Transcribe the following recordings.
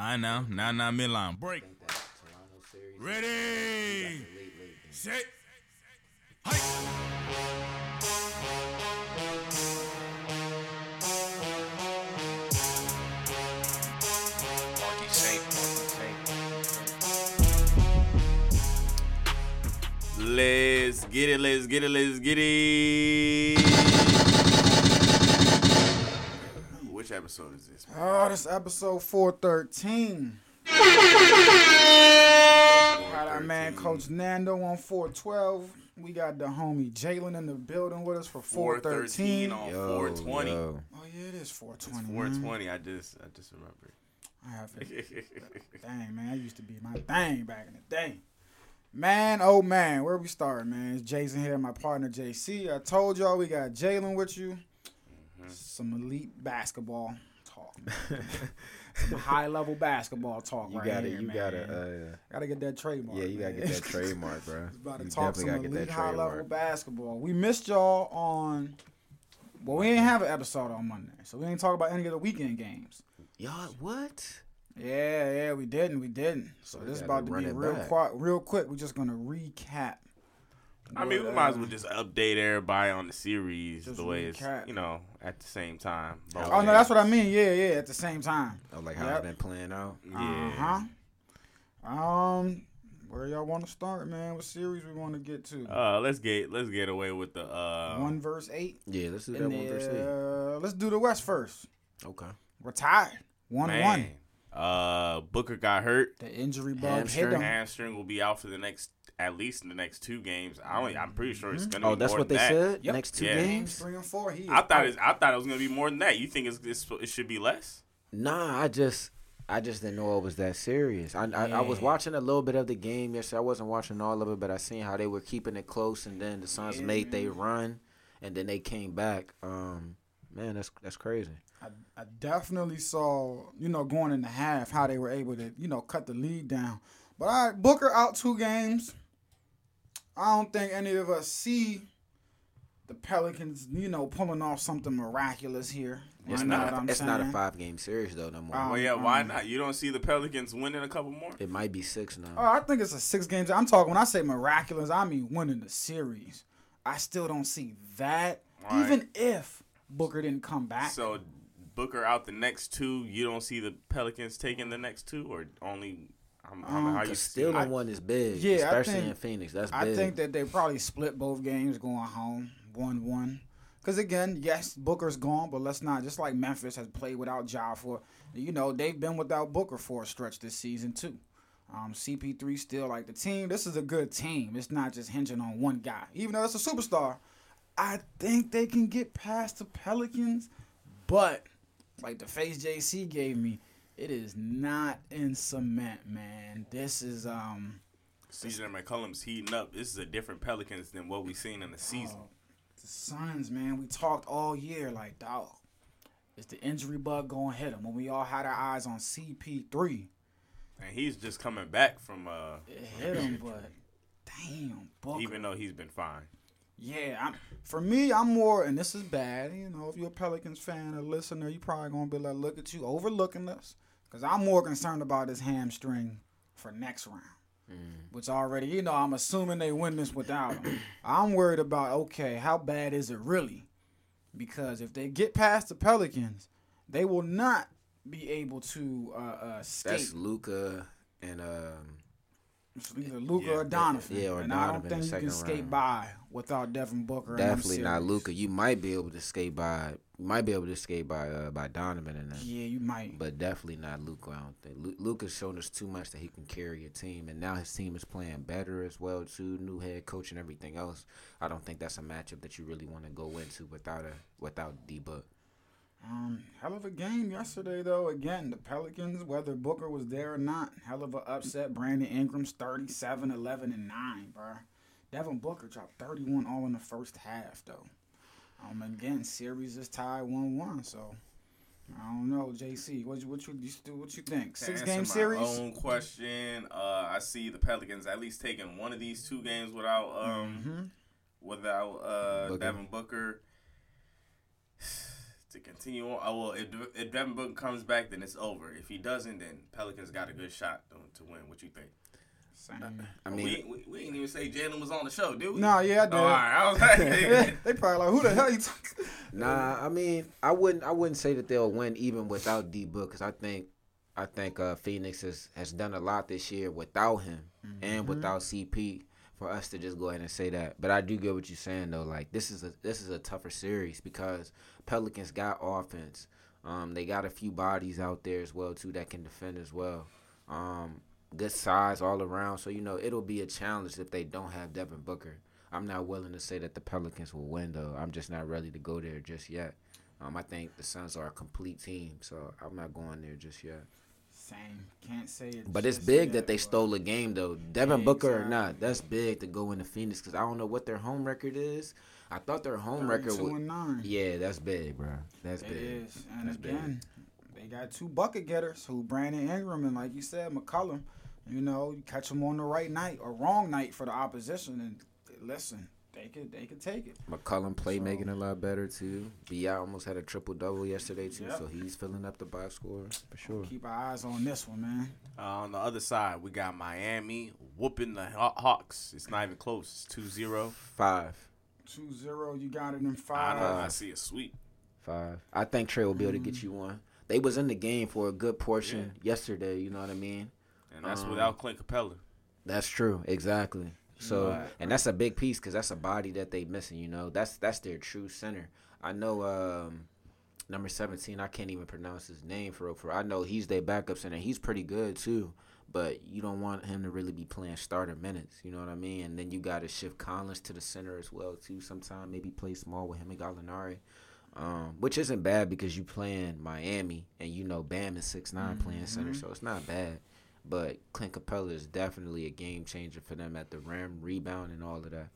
I know. Now, now, midline. Break. think that Toronto series. Ready. Set. Hike. Marky Saint, Marky Saint. Let's get it. Let's get it. Let's get it. Which episode is this? man? Oh, this episode 413. Got our man Coach Nando on 412. We got the homie Jalen in the building with us for 413. 413 on Yo, 420. yo. Oh yeah, it is It's 420. man. 420. I just, I just remembered. I have it. Dang man, I used to be my thing back in the day. Man, oh man, where we start, man? It's Jason here, my partner JC. I told y'all we got Jalen with you. Mm-hmm. Some elite basketball talk. Some high level basketball talk You right gotta, here, you man. gotta, uh, Gotta get that trademark. yeah, you gotta get that trademark, bro. About to You talk some elite high level basketball. We missed y'all on. Well, we didn't have an episode on Monday, so we didn't talk about any of the weekend games. Y'all, what? Yeah, yeah, we didn't, we didn't. So We this is about to be real quick. Real quick, we're just gonna recap. I mean, we might as uh, well just update everybody on the series Just the way it's, recap. you know, at the same time. Both Oh no, that's what I mean. Yeah, yeah. At the same time. Oh, like how Yep. it's been playing out. Yeah. Uh huh. Um, where y'all want to start, man? What series we want to get to? Uh, let's get let's get away with the uh one verse eight. Yeah, let's do that And one per se. uh, let's do the West first. Okay. We're tied. One man. one. Uh, Booker got hurt. The injury bug Hamstring. hit him. Hamstring will be out for the next at least in the next two games. I don't. I'm pretty sure it's gonna. Oh, be that's more what they than that. said. Yep. Next two Yeah. games. Three and four. He. I thought out. it. I thought it was gonna be more than that. You think it's, it's it should be less? Nah, I just I just didn't know it was that serious. I, I I was watching a little bit of the game yesterday. I wasn't watching all of it, but I seen how they were keeping it close, and then the Suns Yeah, made they run, and then they came back. Um, man, that's that's crazy. I, I definitely saw, you know, going in the half how they were able to, you know, cut the lead down. But all right, Booker out two games. I don't think any of us see the Pelicans, you know, pulling off something miraculous here. It's You not what I'm it's not a five game series though no more. Um, well, yeah. Why um, not? You don't see the Pelicans winning a couple more? it might be six now. Oh, I think it's a six games. I'm talking when I say miraculous, I mean winning the series. I still don't see that, Right. even if Booker didn't come back. So Booker out the next two. You don't see the Pelicans taking the next two, or only. I'm, Um, how you stealing it? one is big, Yeah, especially think- in Phoenix. That's I think that they probably split both games going home one one. Because again, yes, Booker's gone, but let's not just like Memphis has played without Ja for you know they've been without Booker for a stretch this season too. Um, CP3 still like the team. This is a good team. It's not just hinging on one guy, even though it's a superstar. I think they can get past the Pelicans, but like the face JC gave me, it is not in cement, man. This is um. CJ McCollum's heating up. This is a different Pelicans than what we've seen in the season. Oh, the Suns, man, we talked all year like, dog, is the injury bug going to hit him? When we all had our eyes on CP3, And he's just coming back from uh it hit him, but damn, Booker. even though he's been fine. yeah, I'm, for me, I'm more, and this is bad, you know, if you're a Pelicans fan or listener, you probably going to be like, look at you overlooking us. Because I'm more concerned about his hamstring for next round. Which already, you know, I'm assuming they win this without him. I'm worried about, okay, how bad is it really? Because if they get past the Pelicans, they will not be able to uh, uh, skate. that's Luka and um, It's either Luka Yeah, or Donovan. yeah, or and I don't think you can second skate by without Devin Booker. definitely not. Luka. You might be able to skate by. Might be able to skate by uh, by Donovan and them. Yeah, you might. But definitely not Luka. I don't think Lu- Luka's shown us too much that he can carry a team, and now his team is playing better as well too. New head coach and everything else. I don't think that's a matchup that you really want to go into without a without D Book. Um, hell of a game yesterday, though. Again, the Pelicans, whether Booker was there or not, hell of a upset. Brandon Ingram's 37, 11, and 9, bro. Devin Booker dropped 31 all in the first half, though. Um, again, series is tied 1 1, so I don't know, JC. What, you what, you, you, still- what you think? To Six answer game my series? Own question. Uh, I see the Pelicans at least taking one of these two games without um Mm-hmm. without uh Booker. Devin Booker. to continue on. Oh, well, if, if Devin Booker comes back, then it's over. If he doesn't, then Pelicans got a good shot to, to win. What you think? Same. I we, mean, ain't- we, we ain't even say Jalen was on the show, did we? No, yeah, I did. Oh, all right. I was like, they probably like, who the hell you talking? Nah, I mean, I wouldn't. I wouldn't say that they'll win even without D Book because I think, I think uh, Phoenix has has done a lot this year without him and without CP for us to just go ahead and say that. But I do get what you're saying though. Like this is a this is a tougher series because Pelicans got offense. Um, they got a few bodies out there as well too that can defend as well. Um, good size all around. So you know it'll be a challenge if they don't have Devin Booker. I'm not willing to say that the Pelicans will win though. I'm just not ready to go there just yet. Um, I think the Suns are a complete team, so I'm not going there just yet. Same. Can't say it. But it's big that they stole a game though. Devin Booker or not, that's big to go into Phoenix because I don't know what their home record is. I thought their home record 32 was. and nine. Yeah, that's big, bro. That's It big. is. And That's big. they got two bucket getters who Brandon Ingram and like you said, McCollum. You know, you catch them on the right night or wrong night for the opposition and listen, they could they could take it. McCollum playmaking So- a lot better too. Bi almost had a triple double yesterday too, Yep. so he's filling up the box score for sure. Keep our eyes on this one, man. Uh, on the other side, we got Miami whooping the Haw- Hawks. It's not even close. It's 2-0. Five, 2-0, you got it in I five. don't know. I see a sweep. five. I think Trae will be able to get you one. They was in the game for a good portion yesterday. You know what I mean? And that's Um, without Clint Capela. That's true, exactly. So, Right. and that's a big piece because that's a body that they missing. You know, that's that's their true center. I know um, number seventeen. I can't even pronounce his name for real. For I know he's their backup center. He's pretty good too, but you don't want him to really be playing starter minutes. You know what I mean? And then you got to shift Collins to the center as well too. Sometime maybe play small with him and Gallinari. Um, which isn't bad because you playing Miami and you know Bam is six nine playing center, so it's not bad. But Clint Capela is definitely a game changer for them at the rim, rebound, and all of that.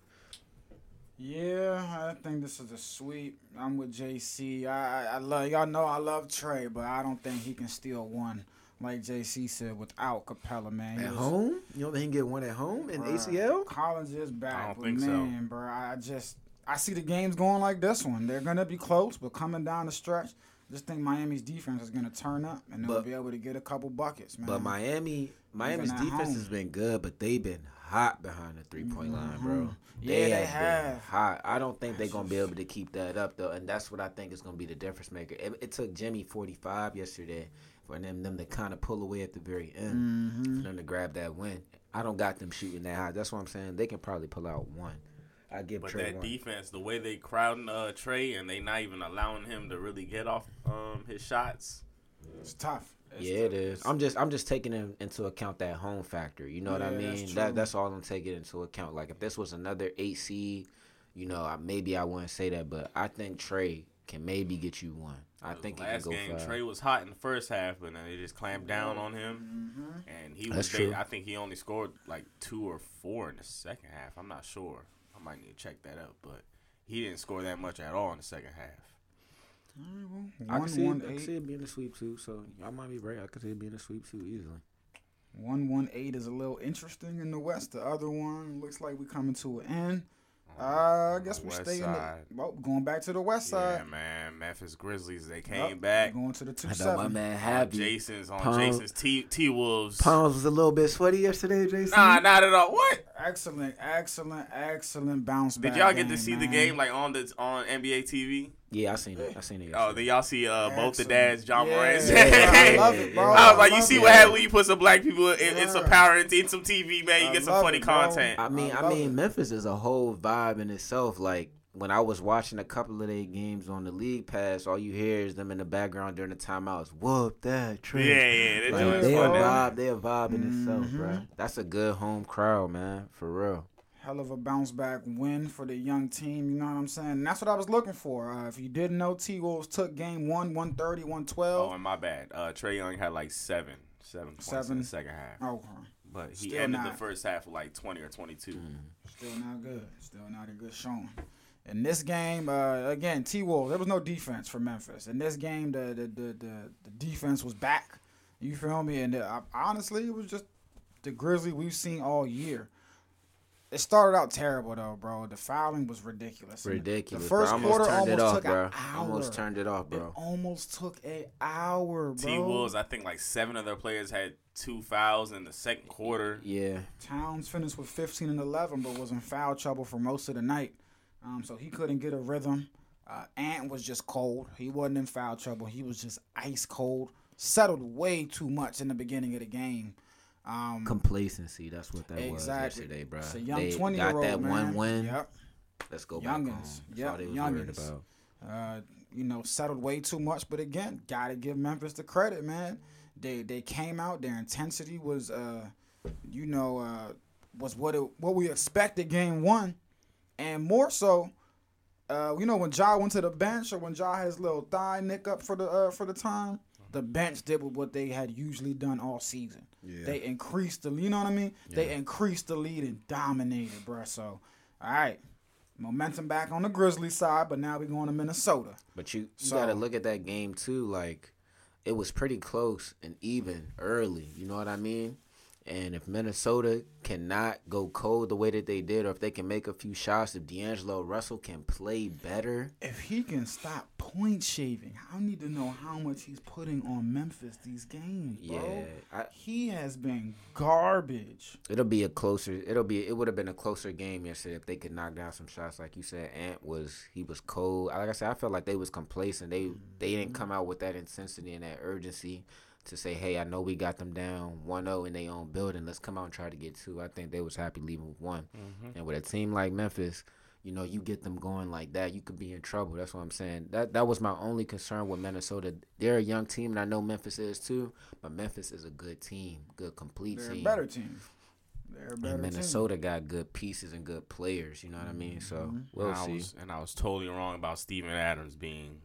Yeah, I think this is a sweep. I'm with JC. I, I, I love y'all know I love Trae, but I don't think he can steal one like JC said without Capela, man. He At was- home, you don't think he can get one at home in Bruh, ACL? Collins is back, I don't but think so. bro, I just I see the games going like this one. They're gonna be close, but coming down the stretch, I just think Miami's defense is gonna turn up and they'll But- be able to get a couple buckets, man. But Miami, Miami's defense home. has been good, but they've been hot behind the three point line, bro. Yeah, they been have. hot. I don't think they're gonna be able to keep that up though, and that's what I think is gonna be the difference maker. It, it took Jimmy forty five yesterday for them them to kind of pull away at the very end, Mhm. for them to grab that win. I don't got them shooting that high. That's what I'm saying. They can probably pull out one. I give But Trae that one. defense, the way they crowding uh, Trae and they not even allowing him to really get off um, his shots. it's tough. It's yeah, it tough. is. I'm just I'm just taking in, into account that home factor. You know what I Yeah, that's mean? true. That that's all I'm taking into account. Like if this was another eight seed, you know, I, maybe I wouldn't say that, but I think Trae can maybe get you one. I think he can last go game five. Trae was hot in the first half, but then they just clamped down on him, Mm-hmm. and he was. That's was. true. I think he only scored like two or four in the second half. I'm not sure. I might need to check that out, but he didn't score that much at all in the second half. I One can see, one it, I can see it being a sweep too. So I might be right. I could see it being a sweep too easily. One one eight is a little interesting in the West. The other one looks like we're coming to an end. Uh, I guess we West stay in the side. well, going back to the West Yeah, side. man. Memphis Grizzlies, they Yup, came back. Going to the two I know my seven. man On Happy. Jason's on Palm- Jason's T T Wolves. Palms was a little bit sweaty yesterday, Jason. Nah, not at all. What? Excellent, excellent, excellent bounce back. Did y'all get to game, see the game like on the on NBA TV? Yeah, I seen it. I seen it. Oh, then y'all see uh, both the dads, John Yeah, Moran? I love it, bro. I was like, I you see it. what happens when you put some black people in, in some power in, in some TV, man. You I get some funny it, content. I mean, I I, mean, it. Memphis is a whole vibe in itself. Like when I was watching a couple of their games on the league pass, all you hear is them in the background during the timeouts. Whoop that yeah, Trey. yeah, that Like, they a fun. vibe. They a vibe in itself, Mhm. bro. That's a good home crowd, man. For real. Hell of a bounce back win for the young team. You know what I'm saying? And that's what I was looking for. Uh, if you didn't know, T Wolves took game one, 130, 112. Oh, and my bad. Uh, Trae Young had like seven, seven points seven. in the second half, Okay. but he Still ended the first half with like twenty or twenty-two. Still not good. Still not a good showing. In this game, uh, again, T Wolves, there was no defense for Memphis. In this game, the the, the, the, the defense was back. You feel me? And uh, honestly, it was just the Grizzly we've seen all year. It started out terrible though, bro. The fouling was ridiculous. Ridiculous. The bro. first I almost quarter turned almost it off, took bro. an hour. Almost turned it off, bro. It bro. almost took a hour, bro. T Wolves, I think like seven of their players had two fouls in the second quarter. Yeah. Towns finished with 15 and 11, but was in foul trouble for most of the night. Um, so he couldn't get a rhythm. Uh, Ant was just cold. He wasn't in foul trouble. He was just ice cold. Settled way too much in the beginning of the game. Um, Complacency. That's what that was exactly. yesterday, bro. It's a young they 20 got year old that man. one win. Yep. Let's go back home. Youngins. All they was youngins. about. uh, you know, settled way too much. But again, gotta give Memphis the credit, man. They they came out. Their intensity was, uh, you know, uh, was what it what we expected game one, and more so. Uh, you know when Ja went to the bench or when Ja had his little thigh nick up for the uh, for the time, the bench did what they had usually done all season. They increased the, lead, you know what I mean? They increased the lead and dominated, bruh. So, all right, momentum back on the Grizzlies side, but now we going to Minnesota. But you, you So- got to look at that game too. Like it was pretty close and even early. You know what I mean? And if Minnesota cannot go cold the way that they did, or if they can make a few shots, if D'Angelo Russell can play better, If he can stop point shaving, I need to know how much he's putting on Memphis these games, bro. yeah, I, He has been garbage. it'll be a closer. It'll be. It would have been a closer game yesterday if they could knock down some shots. Like you said, Ant was he was cold. Like I said, I felt like they was complacent. They they didn't mm-hmm. come out with that intensity and that urgency to say, "Hey, I know we got them down 1-0 in their own building. Let's come out and try to get two. I think they was happy leaving with one. Mm-hmm. And with a team like Memphis, you know, you get them going like that, you could be in trouble. That's what I'm saying. That that was my only concern with Minnesota. They're a young team, and I know Memphis is too. But Memphis is a good team, good complete They're a team. better team. They're a better And team. Minnesota got good pieces and good players. You know what I mean? So mm-hmm. we'll and I see. was, and I was totally wrong about Steven Adams being.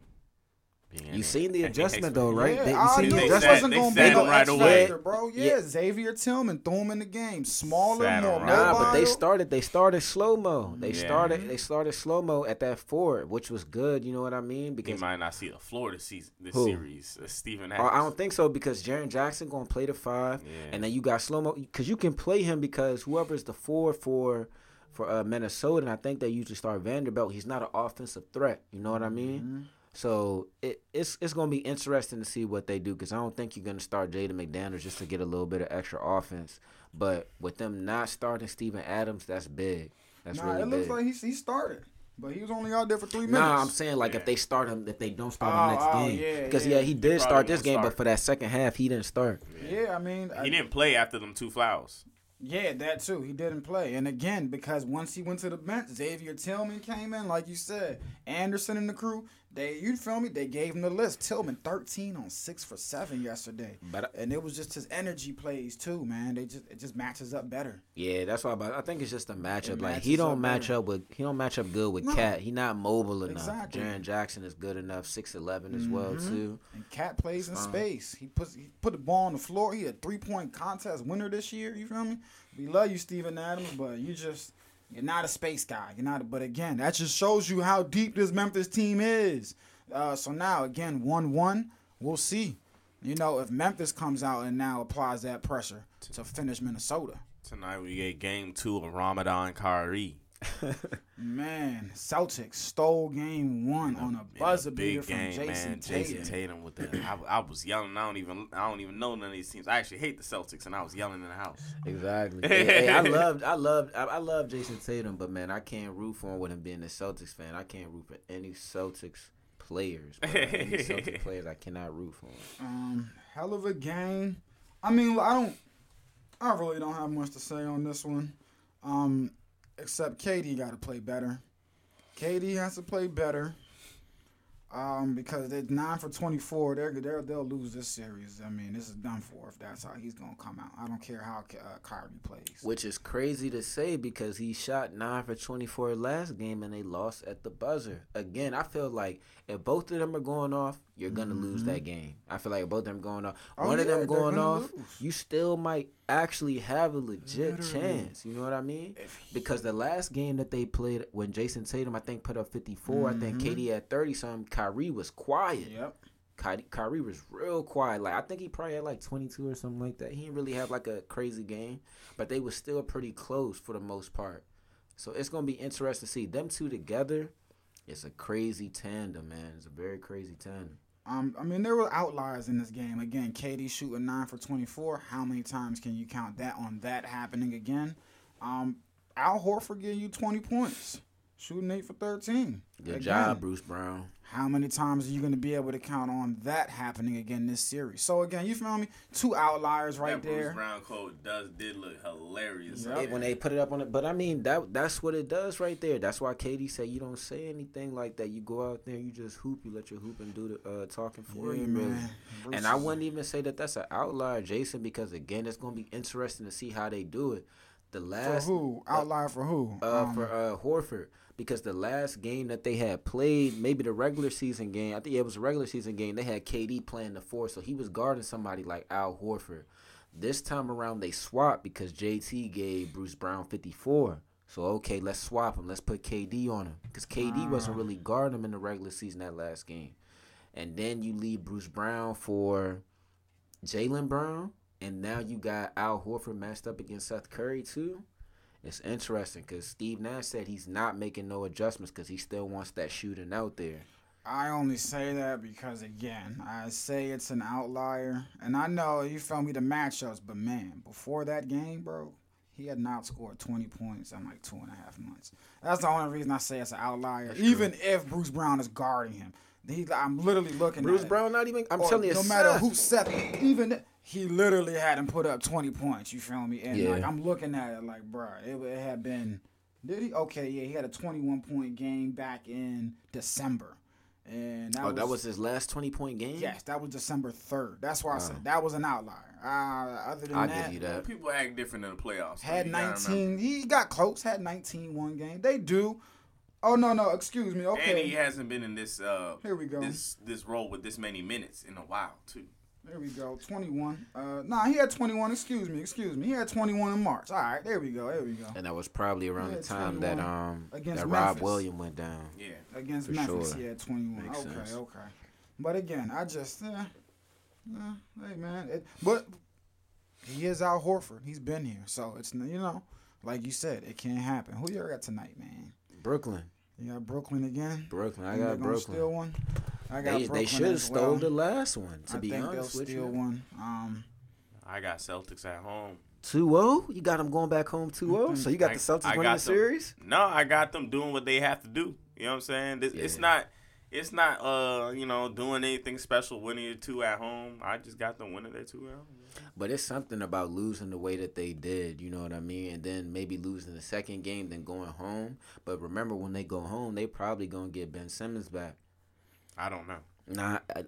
Being You seen the adjustment though, right? Yeah, They- you seen knew the they this said- wasn't going to said be no him right away. factor, bro. Yeah, Yeah. Xavier Tillman threw him in the game. Smaller, Sat more him. Nah, but they started. They started slow mo. They Yeah. started. They started slow mo at that four, which was good. You know what I mean? He Because might not see the floor this season, this Who? series. Uh, Steven I I don't think so because Jaren Jackson gonna play the five, Yeah. and then you got slow mo because you can play him because whoever's the four for for uh, Minnesota, and I think they usually start Vanderbilt. He's not an offensive threat. You know what I mean? Mm-hmm. So it, it's it's gonna be interesting to see what they do because I don't think you're gonna start Jaden McDaniels just to get a little bit of extra offense. But with them not starting Steven Adams, that's big. That's Nah, really it looks big. like he, he started, but he was only out there for three minutes. Nah, I'm saying like Yeah. if they start him, if they don't start Oh, him next oh, game, yeah, because yeah. yeah, he did probably start this game, start. but for that second half, he didn't start. yeah, I mean, I- he didn't play after them two fouls. Yeah, that too. He didn't play. And again, because once he went to the bench, Xavier Tillman came in, like you said. Anderson and the crew, they you feel me? They gave him the list. Tillman 13 on 6 for 7 yesterday. But And it was just his energy plays too, man. They just it just matches up better. yeah, that's why. But I think it's just a matchup. It like he don't up match better. up with he don't match up good with No. KAT. He not mobile enough. Exactly. Jaren Jackson is good enough, six eleven as well Mhm. too. And KAT plays in space. He puts he put the ball on the floor. He a three point contest winner this year. You feel me? We love you, Steven Adams, but you just you're not a space guy. You're not. But again, that just shows you how deep this Memphis team is. Uh, so now again, one one. We'll see. You know if Memphis comes out and now applies that pressure to finish Minnesota. Tonight we get game two of Ramadan Kyrie. Man, Celtics stole game one on a buzzer big beater from game, Jason man. Tatum. Jayson Tatum with the. I, I was yelling. I don't even. I don't even know none of these teams. I actually hate the Celtics, and I was yelling in the house. Exactly. Hey, hey, I loved, I loved, I, I love Jayson Tatum, but man, I can't root for him with him being a Celtics fan. I can't root for any Celtics players. bro. any Celtics players, I cannot root for. 'em. Um, hell of a game. I mean, I don't. I really don't have much to say on this one. Um, except KD got to play better. KD has to play better. Um, because they're nine for twenty four. They're, they're they'll lose this series. I mean, this is done for if that's how he's gonna come out. I don't care how uh, Kyrie plays. Which is crazy to say because he shot nine for twenty four last game and they lost at the buzzer. Again, I feel like if both of them are going off, you're gonna lose that game. I feel like both of them going off, Mm-hmm. Oh, one of them going off, lose. you still might actually have a legit Literally. chance. You know what I mean? Because the last game that they played when Jayson Tatum, I think, put up 54, I think Mhm. KD had 30 something, Kyrie was quiet. Yep. Kyrie, Kyrie was real quiet. Like I think he probably had like 22 or something like that. He didn't really have like a crazy game, but they were still pretty close for the most part. So it's gonna be interesting to see them two together. It's a crazy tandem, man. It's a very crazy tandem. Um, I mean, there were outliers in this game. Again, KD shooting nine for twenty-four. How many times can you count that on that happening again? Um, Al Horford giving you twenty points, shooting eight for thirteen. Good Again, job, Bruce Brown. How many times are you going to be able to count on that happening again this series? So again, you feel me? Two outliers right that Bruce there. Brown quote does did look hilarious. Yep. It- when they put it up on it, but I mean that that's what it does right there. That's why KD said you don't say anything like that. You go out there, you just hoop, you let your hoop and do the uh, talking for Yeah, you, really. man. Bruce And I wouldn't even say that that's an outlier, Jason, because again, it's gonna be interesting to see how they do it. The for last who outlier for who? uh, Um, for uh, Horford because the last game that they had played, maybe the regular season game, I think it was a regular season game. They had KD playing the four, so he was guarding somebody like Al Horford. This time around, they swapped because JT gave Bruce Brown fifty four. So okay, let's swap him. Let's put KD on him because KD wasn't really guarding him in the regular season that last game. And then you leave Bruce Brown for Jaylen Brown, and now you got Al Horford matched up against Seth Curry too. It's interesting because Steve Nash said he's not making no adjustments because he still wants that shooting out there. I only say that because again, I say it's an outlier, and I know you feel me the matchups, but man, before that game, bro, he had not scored twenty points in like two and a half months. That's the only reason I say it's an outlier. Even if Bruce Brown is guarding him, he, I'm literally looking. Bruce at it. Brown not even. I'm Or telling you, no Seth- matter who Seth, even he literally had him put up twenty points. You feel me? And Yeah. like I'm looking at it like, bro, it, it had been. Did he? Okay, yeah, he had a 21 point game back in December, and that Oh, was, that was his last twenty point game. yes, that was December 3rd. That's why I said that was an outlier. Uh, other than I'll that, give you that. People act different in the playoffs. had 19. He got close. Had 19 one game. They do. Oh no, no, excuse me. And he hasn't been in this uh here we go. this this role with this many minutes in a while too. There we go. 21. Uh, nah, he had 21. Excuse me. Excuse me. He had 21 in March. All right. There we go. There we go. And that was probably around the time that um against that Rob. William went down. Yeah. Against For Memphis, sure. he had 21. Makes okay, sense. okay. But again, I just, eh, eh, hey man, it, but he is Al Horford. He's been here, so it's you know, like you said, it can't happen. Who you got tonight, man? Brooklyn, You got Brooklyn again. Brooklyn. I got Brooklyn. Steal one. I got They, Brooklyn they should have as stole the last one. To I be think honest they'll with steal you, one. Um, I got Celtics at home. 2-0? You got them going back home 2-0? So you got I- the Celtics I winning got the them. series? No, I got them doing what they have to do. You know what I'm saying? This, It's not it's not uh, you know, doing anything special winning your two at home. I just got them winning their two at home. But it's something about losing the way that they did, you know what I mean? And then maybe losing the second game, then going home. But remember, when they go home, they probably going to get Ben Simmons back. I don't know. Nah, uh,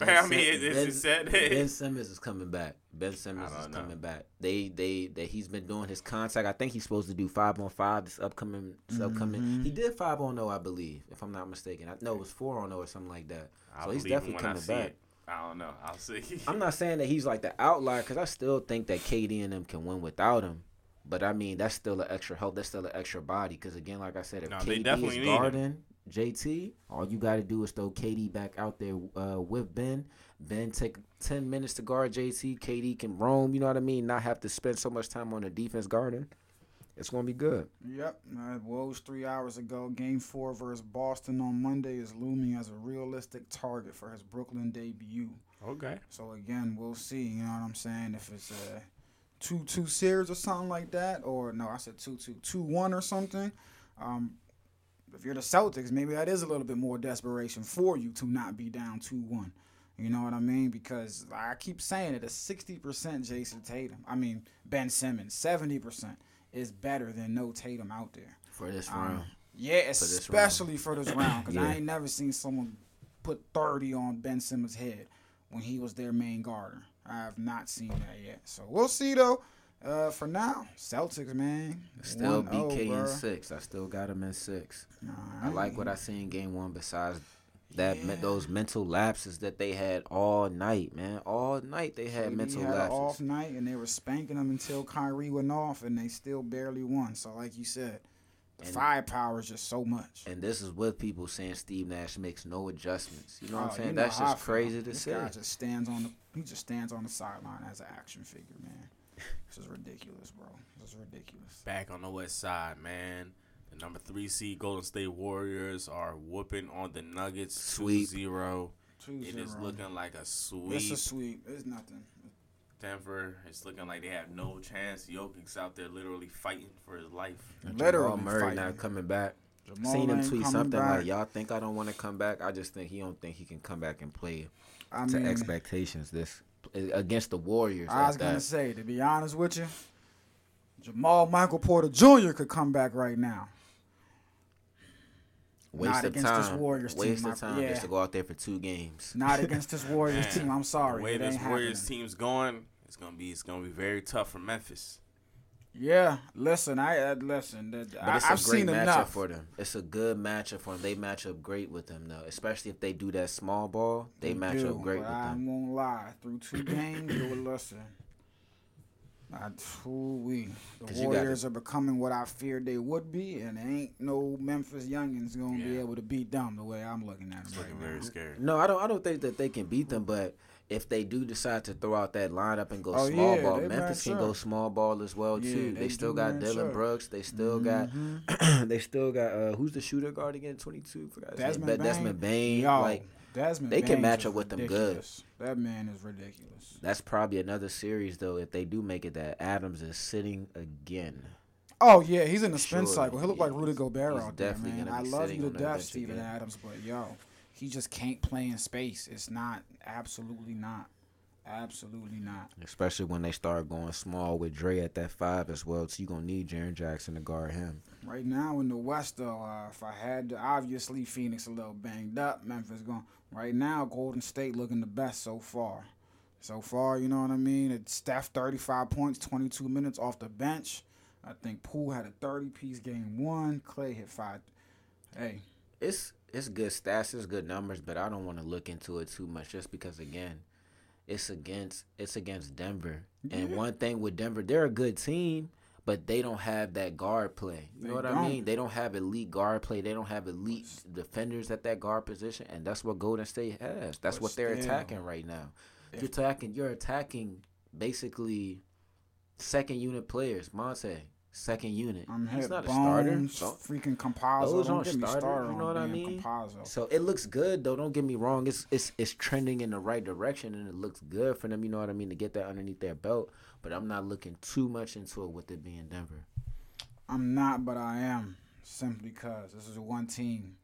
look. I mean, Sim- it's ben, just said- ben Simmons is coming back. Ben Simmons is know. coming back. They they that he's been doing his contact. I think he's supposed to do five on five this upcoming this upcoming. Mm-hmm. He did five on zero, I believe, if I'm not mistaken. I know it was four on zero or something like that. I'll so he's definitely I coming back. it. I don't know. I'll see. I'm not saying that he's like the outlier because I still think that KD and them can win without him. But I mean, that's still an extra help. That's still an extra body. Because again, like I said, if No, KD definitely is guarding JT, all you got to do is throw KD back out there uh, with Ben. Ben take ten minutes to guard JT. KD can roam. You know what I mean? Not have to spend so much time on the defense guarding. It's gonna be good. Yep. Uh, Woes three hours ago. Game four versus Boston on Monday is looming as a realistic target for his Brooklyn debut. okay. So again, we'll see. You know what I'm saying? If it's a two-two series or something like that, or no, I said two-two, two-one or something. Um, if you're the Celtics, maybe that is a little bit more desperation for you to not be down two-one. You know what I mean? Because I keep saying it, a 60% Jayson Tatum. I mean Ben Simmons, 70% is better than no Tatum out there. For this Um, round, yeah, this especially for this round, because Yeah. I ain't never seen someone put 30 on Ben Simmons' head when he was their main guarder. I have not seen that yet. So we'll see though. Uh, for now, Celtics, man. still BK in six. I still got him in six. All I like what I see in game one. Besides that, Yeah. those mental lapses that they had all night, man, all night they had KD mental had lapses. off night, and they were spanking them until Kyrie went off, and they still barely won. So, like you said, the And- firepower is just so much. And this is with people saying Steve Nash makes no adjustments. You know what I'm Oh, saying? That's just crazy to this say. Guy just stands on the he just stands on the sideline as an action figure, man. This is ridiculous, bro. This is ridiculous. Back on the west side, man. The number three seed Golden State Warriors are whooping on the Nuggets Sweep. 2-0. Two It is looking like a sweep. It's a sweep. It's nothing. Denver, it's looking like they have no chance. Jokic's out there literally fighting for his life. Literally Jamal Murray fighting. not coming back. Jamal Seen him tweet something back. like, "Y'all think I don't want to come back? I just think he don't think he can come back and play I to mean, expectations this against the Warriors." I was at gonna say, to be honest with you, Jamal Michael Porter Jr. could come back right now. waste not of against this time. Warriors team, waste of time yeah. just to go out there for two games. Not against this Warriors team. I'm sorry. The way this Warriors happening. team's going, it's gonna be it's gonna be very tough for Memphis. Yeah, listen, I uh, listen. The, But I, it's I've great seen matchup enough. for them. It's a good matchup for them. They match up great with them though, especially if they do that small ball. They, match do, up great but with I them. won't lie. Through two games, you would listen. I we the 'Cause you gotta- Warriors are becoming what I feared they would be, and ain't no Memphis youngins gonna be able to beat them the way I'm looking at It's them right looking now. very scary. No, I don't. I don't think that they can beat them. But if they do decide to throw out that lineup and go Oh, small yeah, ball, Memphis can go small ball as well Yeah, too. they They, still got Dillon up. Mm-hmm. Brooks. They still got. they still got. Uh, who's the shooter guard again? Twenty two. Forgot his name. Desmond Desmond Bane. Yo, Like Desmond they can match up with them good. That man is ridiculous. that's probably another series though. If they do make it, that Adams is sitting again. Oh yeah, he's in the spin Sure, cycle. He look like Rudy Gobert out there, man. I love you to the death, Steven again. Adams, but yo, he just can't play in space. It's not absolutely not, absolutely not. Especially when they start going small with Dre at that five as well. So you're gonna need Jaren Jackson to guard him. Right now in the West, though, uh, if I had to, obviously Phoenix a little banged up. Memphis going right now. Golden State looking the best so far. So far, you know what I mean. It's Steph thirty five points, twenty two minutes off the bench. I think Poole had a thirty piece game one. Clay hit five. Hey, it's it's good stats, it's good numbers, but I don't want to look into it too much just because again, it's against it's against Denver. And Yeah. one thing with Denver, they're a good team, but they don't have that guard play. You They know what don't. I mean? They don't have elite guard play. They don't have elite defenders at that guard position, and that's what Golden State has. That's But what they're still, attacking right now. You're attacking you're attacking basically second unit players. Monte, second unit. I'm He's hit not a starter. Don't- freaking Campazzo. Those Don't aren't starters, started you know what I mean? Campazzo. So it looks good though. Don't get me wrong. It's it's it's trending in the right direction and it looks good for them. You know what I mean to get that underneath their belt. But I'm not looking too much into it with it being Denver. I'm not, but I am. Simply because this is one team.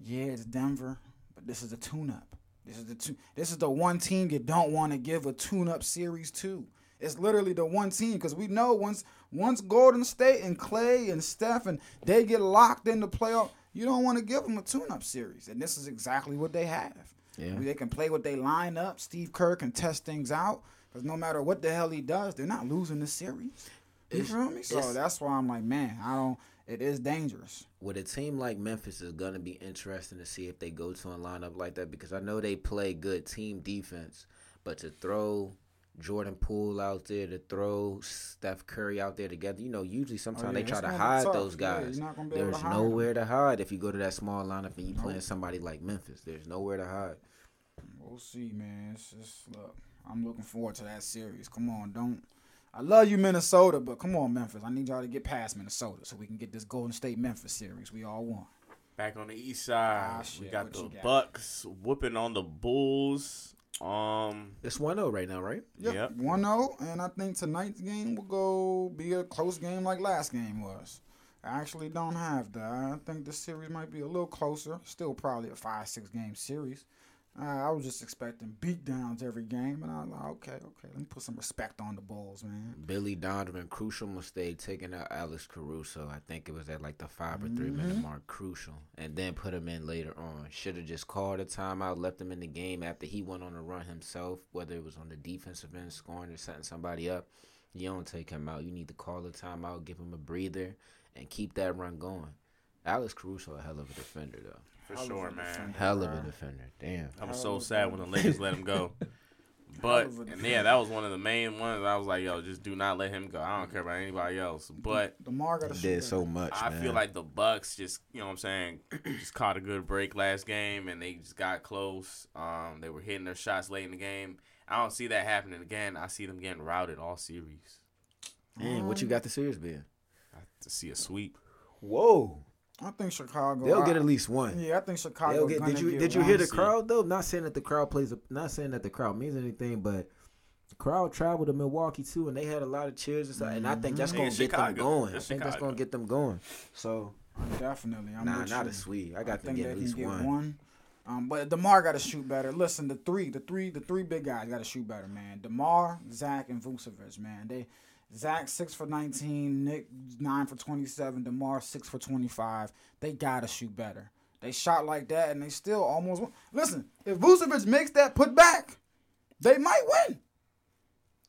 Yeah, it's Denver, but this is a tune-up. This is the two. This is the one team you don't want to give a tune-up series to. It's literally the one team because we know once once Golden State and Clay and Steph and they get locked in the playoff, you don't want to give them a tune-up series, and this is exactly what they have. Yeah. They can play what they line up. Steve Kerr can test things out because no matter what the hell he does, they're not losing the series. You It's- feel me? So that's why I'm like, man, I don't. It is dangerous. With a team like Memphis, is gonna be interesting to see if they go to a lineup like that because I know they play good team defense, but to throw Jordan Poole out there, to throw Steph Curry out there together, you know, usually sometimes Oh, yeah, they try to hide tough. those guys. you're not gonna be able There's to hide 'em. nowhere to hide if you go to that small lineup and you Nope. playing somebody like Memphis. There's nowhere to hide. We'll see, man. It's just look. I'm looking forward to that series. Come on, don't. I love you, Minnesota, but come on, Memphis. I need y'all to get past Minnesota so we can get this Golden State Memphis series we all want. Back on the east side, Ah, we got what the got? Bucks whooping on the Bulls. Um, It's 1-0 right now, right? Yep, Yep. 1 0, and I think tonight's game will go be a close game like last game was. I actually don't have that. I think the series might be a little closer. Still probably a 5 6 game series. Uh, I was just expecting beatdowns every game, and I was like, okay, okay, let me put some respect on the Bulls, man. Billy Donovan, crucial mistake, taking out Alex Caruso. I think it was at like the five or 3 Mm-hmm. minute mark, crucial. And then put him in later on. Should have just called a timeout, left him in the game after he went on a run himself, whether it was on the defensive end, scoring or setting somebody up. You don't take him out. You need to call a timeout, give him a breather, and keep that run going. Alex Caruso, a hell of a defender, though. For Hell sure, man. defender. Hell of a Bruh. defender. Damn. I'm Hell so of a sad when the Lakers let him go. But and yeah, that was one of the main ones. I was like, yo, just do not let him go. I don't care about anybody else. But DeMar got to did so much, I man. feel like the Bucks just, you know what I'm saying, just caught a good break last game and they just got close. Um, they were hitting their shots late in the game. I don't see that happening again. I see them getting routed all series. Man, what you got the series being? I to see a sweep. Whoa. I think Chicago. They'll I- get at least one. Yeah, I think Chicago. They'll get, did you get did you hear the crowd though? Not saying that the crowd plays. A, not saying that the crowd means anything, but the crowd traveled to Milwaukee too, and they had a lot of cheers and stuff. And I think that's Mhm. gonna Yeah, get them Chicago. going. I It's think that's gonna get them going. So Definitely. I'm nah, not you. a sweep. I I got them think getting at least get one. one. Um, but Demar got to shoot better. Listen, the three, the three, the three big guys got to shoot better, man. Demar, Zach, and Vucevic, man. They Zach six for nineteen, Nick nine for twenty seven, Demar six for twenty five. They gotta shoot better. They shot like that, and they still almost won. Listen, if Vucevic makes that put back, they might win.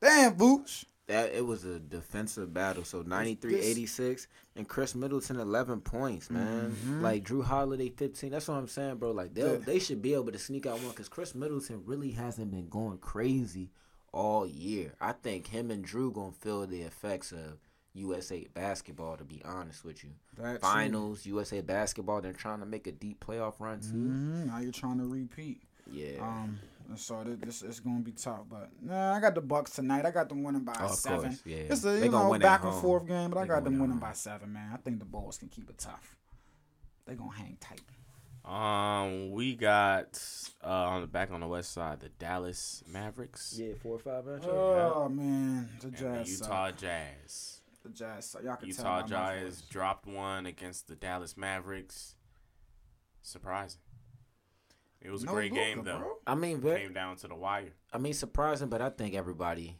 Damn, Vuce. That it was a defensive battle. So 93-86 and Khris Middleton eleven points, man. Mm-hmm. Like Jrue Holiday fifteen. That's what I'm saying, bro. Like they Yeah. they should be able to sneak out one because Khris Middleton really hasn't been going crazy all year. I think him and Jrue gonna feel the effects of USA basketball. To be honest with you, That too. finals USA basketball. They're trying to make a deep playoff run too. Mhm, Now you're trying to repeat. Yeah. Um, so this, it's gonna be tough, but nah, I got the Bucks tonight. I got them winning by Oh, seven. course, yeah. It's a you know back and forth game, but I got them win winning home. by seven, man. I think the Bulls can keep it tough. They gonna hang tight. Um, we got uh on the back on the west side the Dallas Mavericks yeah, four or five matchup. Oh man, the and the Jazz. Utah suck. Jazz. The Jazz. suck. Y'all can Utah tell by my Jazz voice. dropped one against the Dallas Mavericks. Surprising. It was a great Luka, game though. bro. I mean, very, Came down to the wire. I mean, surprising, but I think everybody.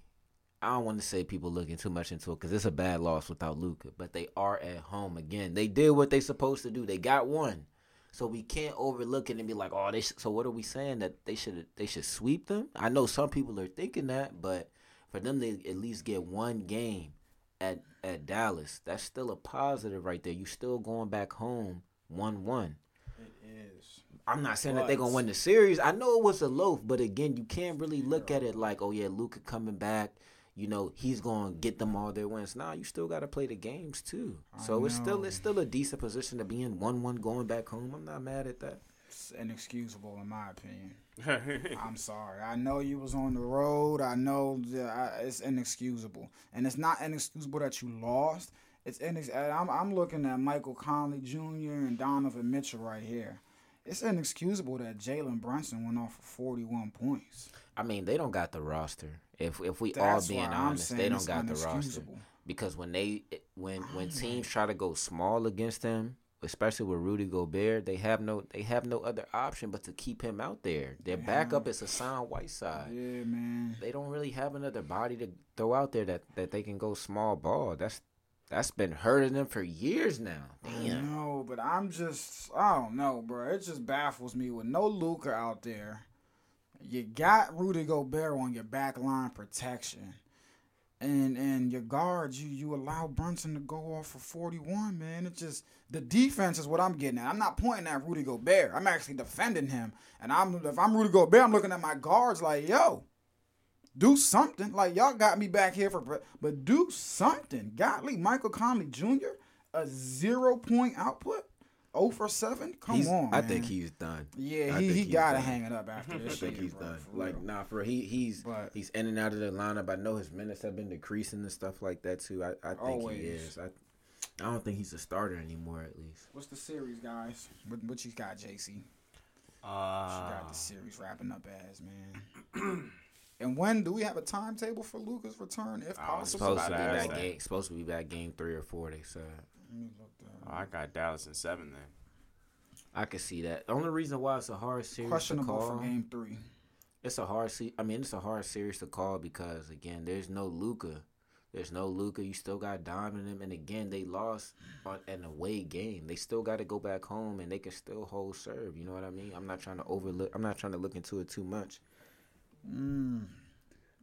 I don't want to say people looking too much into it because it's a bad loss without Luka. But they are at home again. They did what they supposed to do. They got one, so we can't overlook it and be like, "Oh, they." Sh-. So what are we saying that they should they should sweep them? I know some people are thinking that, but for them to at least get one game at at Dallas, that's still a positive right there. You still going back home one one. It is. I'm not saying that they're gonna win the series. I know it was a loaf, but again, you can't really look at it like, oh yeah, Luka coming back. You know he's gonna get them all their wins. Nah, you still got to play the games too. I So it's still it's still a decent position to be in. One one going back home. I'm not mad at that. It's inexcusable in my opinion. I'm sorry. I know you was on the road. I know that I, it's inexcusable, and it's not inexcusable that you lost. It's inex- I'm I'm looking at Michael Conley Jr. and Donovan Mitchell right here. It's inexcusable that Jalen Brunson went off for 41 points. I mean, they don't got the roster. If if we That's all being honest, they don't got the roster because when they when when teams try to go small against them, especially with Rudy Gobert, they have no they have no other option but to keep him out there. Their backup is Hassan Whiteside. Yeah, man. they don't really have another body to throw out there that, that they can go small ball. That's that's been hurting them for years now. I Damn. know, but I'm just I don't know, bro. It just baffles me with no Luka out there. You got Rudy Gobert on your back line protection. And and your guards, you you allow Brunson to go off for 41, man. It's just the defense is what I'm getting at. I'm not pointing at Rudy Gobert. I'm actually defending him. And I'm if I'm Rudy Gobert, I'm looking at my guards like, yo, do something. Like y'all got me back here for, but do something. Godly Michael Conley Jr. a zero point output, 0 for seven. Come He's- on, I man. think he's done. Yeah, he, he gotta hang it up after this. I think year, he's bro, done. for Like real. nah, for he he's But- he's in and out of the lineup. I know his minutes have been decreasing and stuff like that too. I, I think he is. I I don't think he's a starter anymore. At least. What's the series, guys? What, what you got, JC? What you Uh, got the series wrapping up as, man? and when do we have a timetable for Luka's return, if I was possible? Supposed to be about to ask back game. Supposed to be back game three or four. They said. Let me look that up. I got Dallas in seven then. I could see that. The only reason why it's a hard series to call. for game three. It's a hard se- I mean, it's a hard series to call because again, there's no Luka. There's no Luka. You still got Dom in them, and again, they lost on an away game. They still got to go back home, and they can still hold serve. You know what I mean? I'm not trying to overlook. I'm not trying to look into it too much. Mm.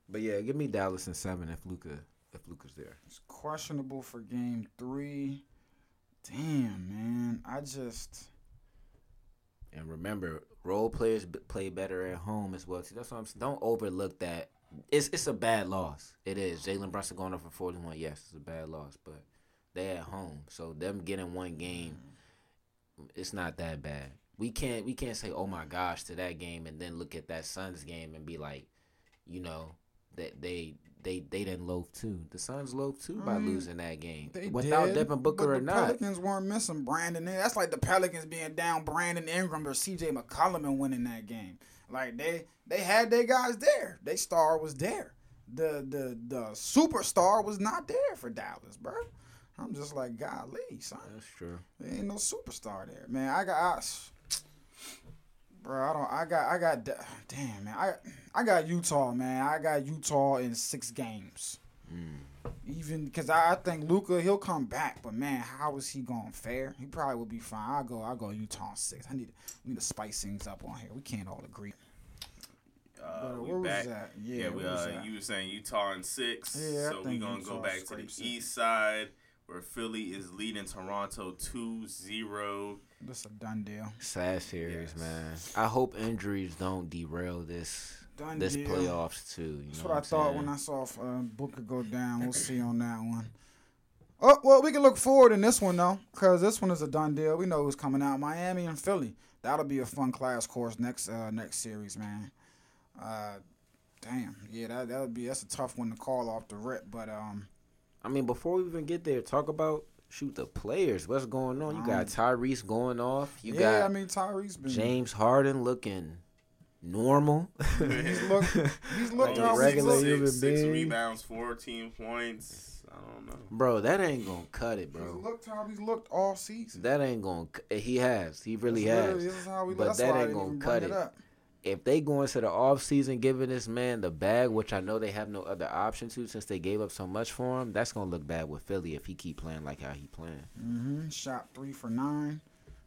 But yeah, give me Dallas in seven if Luka if Luka's there. It's questionable for game three. Damn, man. I just. And remember, role players b- play better at home as well. too. That's what I'm saying. Don't overlook that. It's it's a bad loss. It is. Jalen Brunson going up for 41. Yes, it's a bad loss, but they at home, so them getting one game, mm-hmm. it's not that bad. We can't we can't say oh my gosh to that game and then look at that Suns game and be like, you know, that they they they didn't loaf too. The Suns loaf too by mean, losing that game without did, Devin Booker or the not. Pelicans weren't missing Brandon. That's like the Pelicans being down Brandon Ingram or C.J. McCollum and winning that game. Like they they had their guys there. They star was there. The the the superstar was not there for Dallas, bro. I'm just like, golly, son. That's true. There ain't no superstar there, man. I got, I, bro. I don't. I got. I got. Damn, man. I I got Utah, man. I got Utah in six games. Even because I, I think Luka he'll come back, but man, how is he going to fare? He probably will be fine. I will go. I will go Utah in six. I need we need to spice things up on here. We can't all agree. Uh, But we where was that? Yeah, Yeah, we, where was uh, that? you were saying Utah in six. Yeah, I so we're going to go back to the scrapes it. east side where Philly is leading Toronto 2 0. This a done deal. Sad series, Yes. man. I hope injuries don't derail this Done this deal. playoffs too. You That's know what I I'm thought saying? when I saw uh, Booker go down. We'll see on that one. Oh well, we can look forward in this one though, because this one is a done deal. We know who's coming out: Miami and Philly. That'll be a fun class course next uh, next series, man. Uh, damn, yeah, that that would be that's a tough one to call off the rip, but um, I mean, before we even get there, talk about shoot the players. What's going on? You got mm. Tyrese going off. You yeah, got I mean Tyrese been James Harden looking normal. he's looked he's looked Like he's regular looked. human six, six rebounds, 14 points. I don't know. Bro, that ain't gonna cut it, He's bro. looked how he's looked all season. That ain't gonna. He has. He really That's has. literally- This how we, But that ain't gonna cut bring it. If they go into the off season giving this man the bag, which I know they have no other option to since they gave up so much for him, that's gonna look bad with Philly if he keep playing like how he playing. hmm Shot three for nine.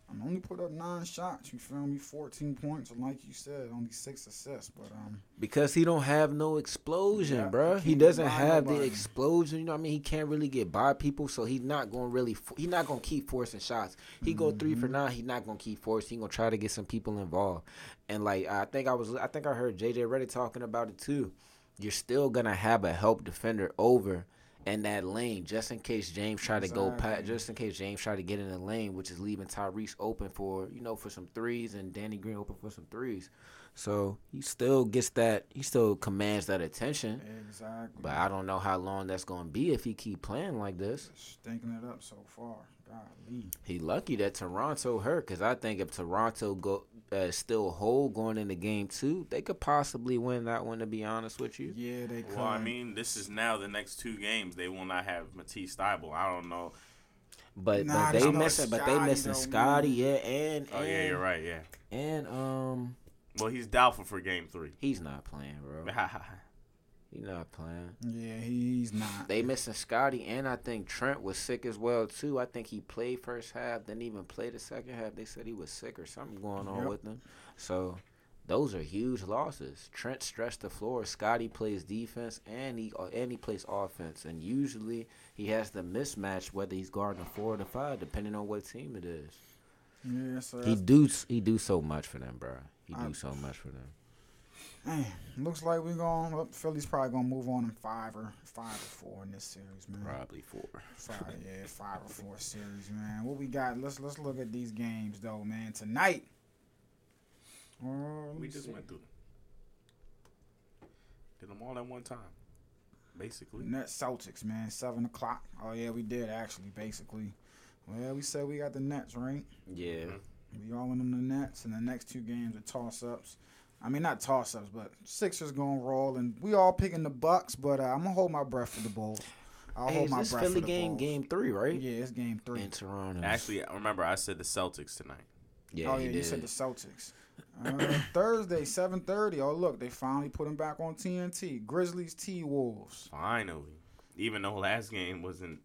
I'm only put up nine shots. You feel me? 14 points, and like you said, only six assists. But um, Because he don't have no explosion, Yeah, bruh. he He, doesn't have the explosion. You know what I mean? He can't really get by people, so he's not gonna really. He's not gonna keep forcing shots. He go three Mm-hmm. for nine. He's not gonna keep forcing. He gonna try to get some people involved. And like I think I was, I think I heard JJ Redick talking about it too. You're still gonna have a help defender over in that lane just in case James try to go past, just in case James try to get in the lane, which is leaving Tyrese open for you know for some threes and Danny Green open for some threes. So he still gets that. He still commands that attention. exactly. But I don't know how long that's gonna be if he keep playing like this. Stinking it up so far. Golly. He lucky that Toronto hurt because I think if Toronto go uh, still whole going into game two, they could possibly win that one. To be honest with you, Yeah, they could. Well, I mean, this is now the next two games. They will not have Matisse Thybulle. I don't know. but Nah, but they no missing, but they Scotty, missing though, Scotty, yeah, and Oh, and, yeah, you're right. Yeah. and um, Well, he's doubtful for game three. he's not playing, bro. He's not playing. Yeah, he's not. They missing Scotty, and I think Trent was sick as well too. I think he played first half, didn't even play the second half. They said he was sick or something going on Yep. with him. So those are huge losses. Trent stretched the floor. Scotty plays defense, and he and he plays offense. And usually he has the mismatch whether he's guarding a four or the five, depending on what team it is. Yeah, so He do he do so much for them, bro. He I- do so much for them. man, looks like we're going. Well, Philly's probably gonna move on in five or five or four in this series, man. Probably four. Five, yeah, five or four series, man. What we got? Let's let's look at these games though, man. Tonight. Uh, let We me just see. went through. Did them all at one time, basically. Nets Celtics, man. Seven o'clock. Oh yeah, we did actually, basically. Well, we said we got the Nets, right? Yeah. We all in on the Nets, and the next two games are toss ups. I mean, not toss ups, but Sixers gonna roll, and we all picking the Bucks. But uh, I'm gonna hold my breath for the Bulls. I'll Hey, hold is my this breath Philly for the game Bulls. game three, right? Yeah, it's game three. In Toronto. Actually, remember I said the Celtics tonight. yeah, oh he yeah, you did. said the Celtics. Uh, Thursday, seven thirty. Oh look, they finally put him back on TNT. Grizzlies, T Wolves. Finally, even though last game wasn't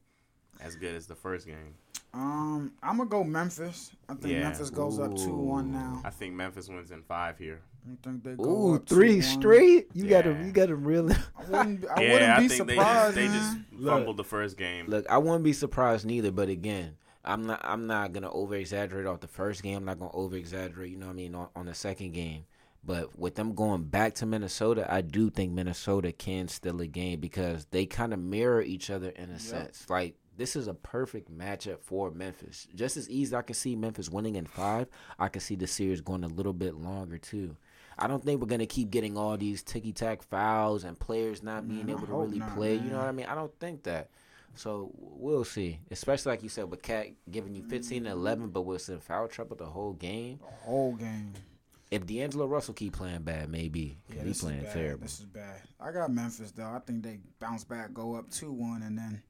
as good as the first game, Um, I'm gonna go Memphis. I think Yeah. Memphis goes up two one now. I think Memphis wins in five here. I think they go Ooh, up three 2-1. straight. You got to you got to really I wouldn't. I yeah, wouldn't I be think they surprised, just they just fumbled the first game. look. I wouldn't be surprised neither. But again, I'm not I'm not gonna over exaggerate off the first game. I'm not gonna over exaggerate. You know what I mean on, on the second game. But with them going back to Minnesota, I do think Minnesota can steal a game because they kind of mirror each other in a sense. Like this is a perfect matchup for Memphis. Just as easy I can see Memphis winning in five, I can see the series going a little bit longer too. I don't think we're gonna keep getting all these ticky tack fouls and players not being Man, able to really not, play. You know what I mean? I don't think that. So we'll see. Especially like you said, with KAT giving you 15 and 11, but was in foul trouble the whole game. The whole game. If D'Angelo Russell keep playing bad, maybe Yeah, he's playing terrible. This is bad. I got Memphis though. I think they bounce back, go up two one, and then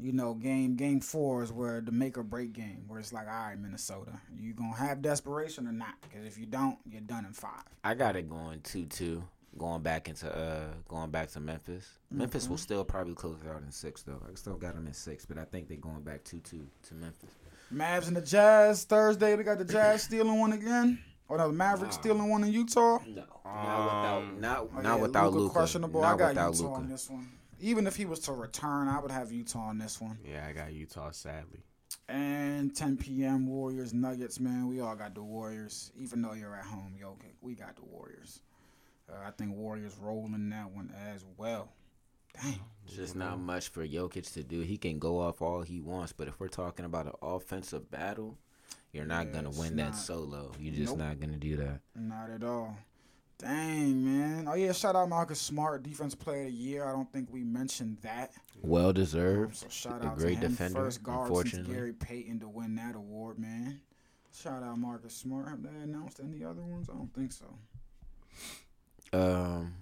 you know game game four is where the make or break game, where it's like, all right, Minnesota, you gonna have desperation or not? Because if you don't, you're done in five. I got it going two two. Going back into uh going back to Memphis. Memphis Mm-hmm. will still probably close it out in six though. I still got them in six, but I think they're going back two two to Memphis. Mavs and the Jazz Thursday. We got the Jazz stealing one again. Or no, the Mavericks stealing one in Utah. No, not without not Oh, not yeah, without Luka Luca. questionable. Not I got without Utah on this one. Even if he was to return, I would have Utah on this one. Yeah, I got Utah. Sadly, And 10 p.m. Warriors Nuggets, man. We all got the Warriors. Even though you're at home, yo, we got the Warriors. Uh, I think Warriors rolling that one as well. Dang. Just not much for Jokic to do. He can go off all he wants, but if we're talking about an offensive battle, you're not Yeah, gonna win that solo. You're just Nope. not gonna do that. Not at all. Dang, man. Oh, yeah, shout out Marcus Smart, Defense Player of the Year. I don't think we mentioned that. Well deserved. So shout a out great to him. defender, First guard since. Gary Payton to win that award, man. Shout out Marcus Smart. Have they announced any other ones? I don't think so. Um,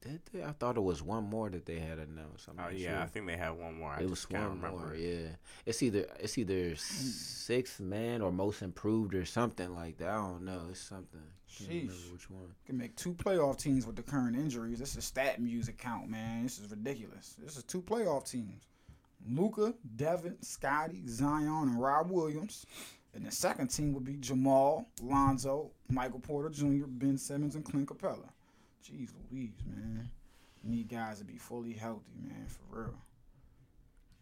did they? I thought it was one more that they had announced. I'm oh not yeah, sure. I think they had one more. I it just was can't one remember. more. Yeah, it's either it's either sixth man or most improved or something like that. I don't know. It's something. Can't Sheesh. which one. can make two playoff teams with the current injuries. This is StatMuse account, man. This is ridiculous. This is two playoff teams. Luka, Devin, Scotty, Zion, and Rob Williams. And the second team would be Jamal, Lonzo, Michael Porter Jr., Ben Simmons, and Clint Capela. Jeez Louise, man. You need guys to be fully healthy, man, for real.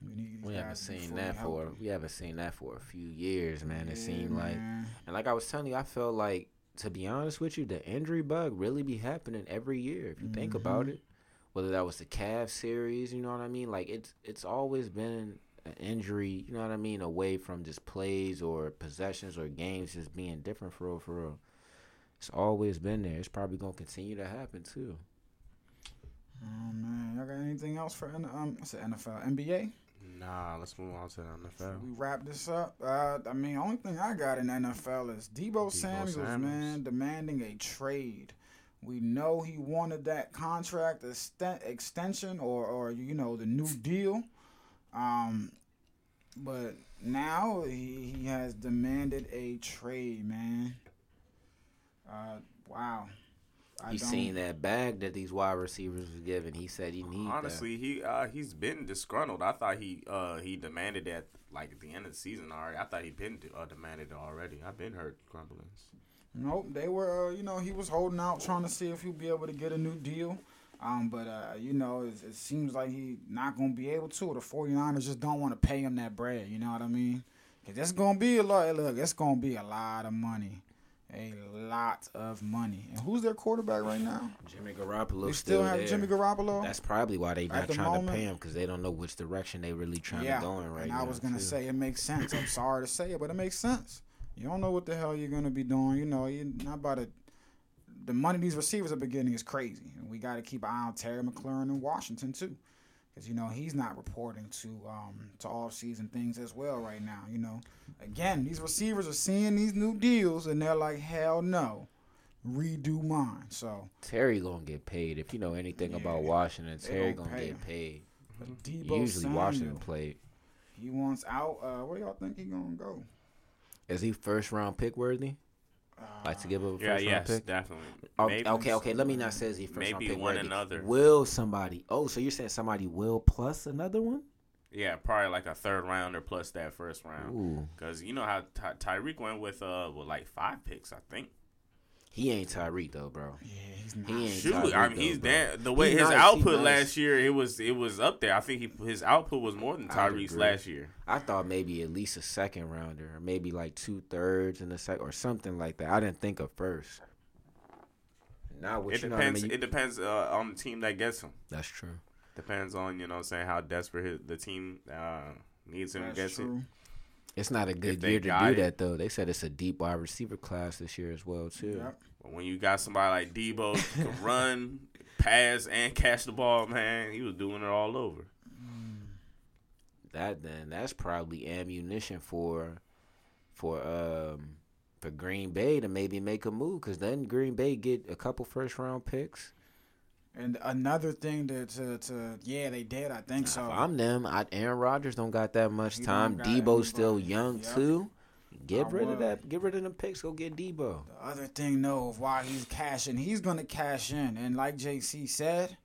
We We haven't guys to be seen that for healthy. we haven't seen that for a few years, man. It Yeah, seemed like. And like I was telling you, I felt like to be honest with you, the injury bug really be happening every year if you think about Mm-hmm. it. Whether that was the Cavs series, you know what I mean? Like it's it's always been an injury, you know what I mean, away from just plays or possessions or games just being different for real, for real. It's always been there. It's probably gonna continue to happen too. Oh man, y'all got anything else for um? I said NFL, NBA. Nah, let's move on to the NFL. We wrap this up. Uh, I mean, only thing I got in NFL is Deebo, Samuels, Samuels. man, demanding a trade. We know he wanted that contract exten- extension or, or you know the new deal, um, but now he, he has demanded a trade, man. Uh, wow. I He's don't- seen that bag that these wide receivers was given. He said he needs. Honestly, he uh he's been disgruntled. I thought he uh he demanded that like at the end of the season already. I thought he'd been uh, demanded it already. I've been heard grumblings. Nope, they were. Uh, you know, he was holding out, trying to see if he'd be able to get a new deal. Um, but uh, you know, it, it seems like he not gonna be able to. The 49ers just don't want to pay him that bread. You know what I mean? Cause it's gonna be a lot. Look, it's gonna be a lot of money, a lot of money. And who's their quarterback right now? Jimmy Garoppolo They still, still have there. Jimmy Garoppolo. That's probably why they At not the trying to pay him because they don't know which direction they really trying yeah, to go in right now. and now. I was gonna too. say it makes sense. I'm sorry to say it, but it makes sense. You don't know what the hell you're gonna be doing. You know, you're not about to. The money these receivers are beginning is crazy, and we got to keep an eye on Terry McLaurin in Washington too, because you know he's not reporting to um to off season things as well right now. You know, again, these receivers are seeing these new deals, and they're like, hell no, redo mine. So Terry gonna get paid. If you know anything about Washington, Terry gonna get him. paid. Usually Washington Samuel, played. he wants out. Uh, where y'all think he gonna go? Is he first round pick worthy? Like to give up a first Yeah, round yes, pick? definitely. Maybe- okay, okay. Let me not say is he first round Maybe pick one another. Will somebody? Oh, so you're saying somebody will plus another one? Yeah, probably like a third rounder plus that first round. Because you know how Ty- Tyreek went with uh with like five picks, I think. He ain't Tyreek though, bro. Yeah, he's not. He ain't Shoot, Tyreek I mean though, he's bro. damn, the way He his nice, he output nice. last year it was it was up there. I think he his output was more than Tyreek's last year. I thought maybe at least a second rounder, or maybe like two thirds in the second, or something like that. I didn't think of first. Now, what It you know what I depends. mean? It depends uh, on the team that gets him. That's true. Depends on you know what I'm saying how desperate his, the team uh, needs him. That's gets true. It's not a good year to do it. that though. They said it's a deep wide receiver class this year as well too. Yep. But when you got somebody like Deebo who can run, pass, and catch the ball, man, he was doing it all over. That then that's probably ammunition for for um for Green Bay to maybe make a move because then Green Bay get a couple first round picks. And another thing to, to, to yeah, they did. I think so. If I'm them. I, Aaron Rodgers don't got that much He time. don't Deebo's still young Yep. too. Get I rid of that. Get rid of them picks. Go get Deebo. The other thing, though, of why he's cashing, he's gonna cash in, and like JC said,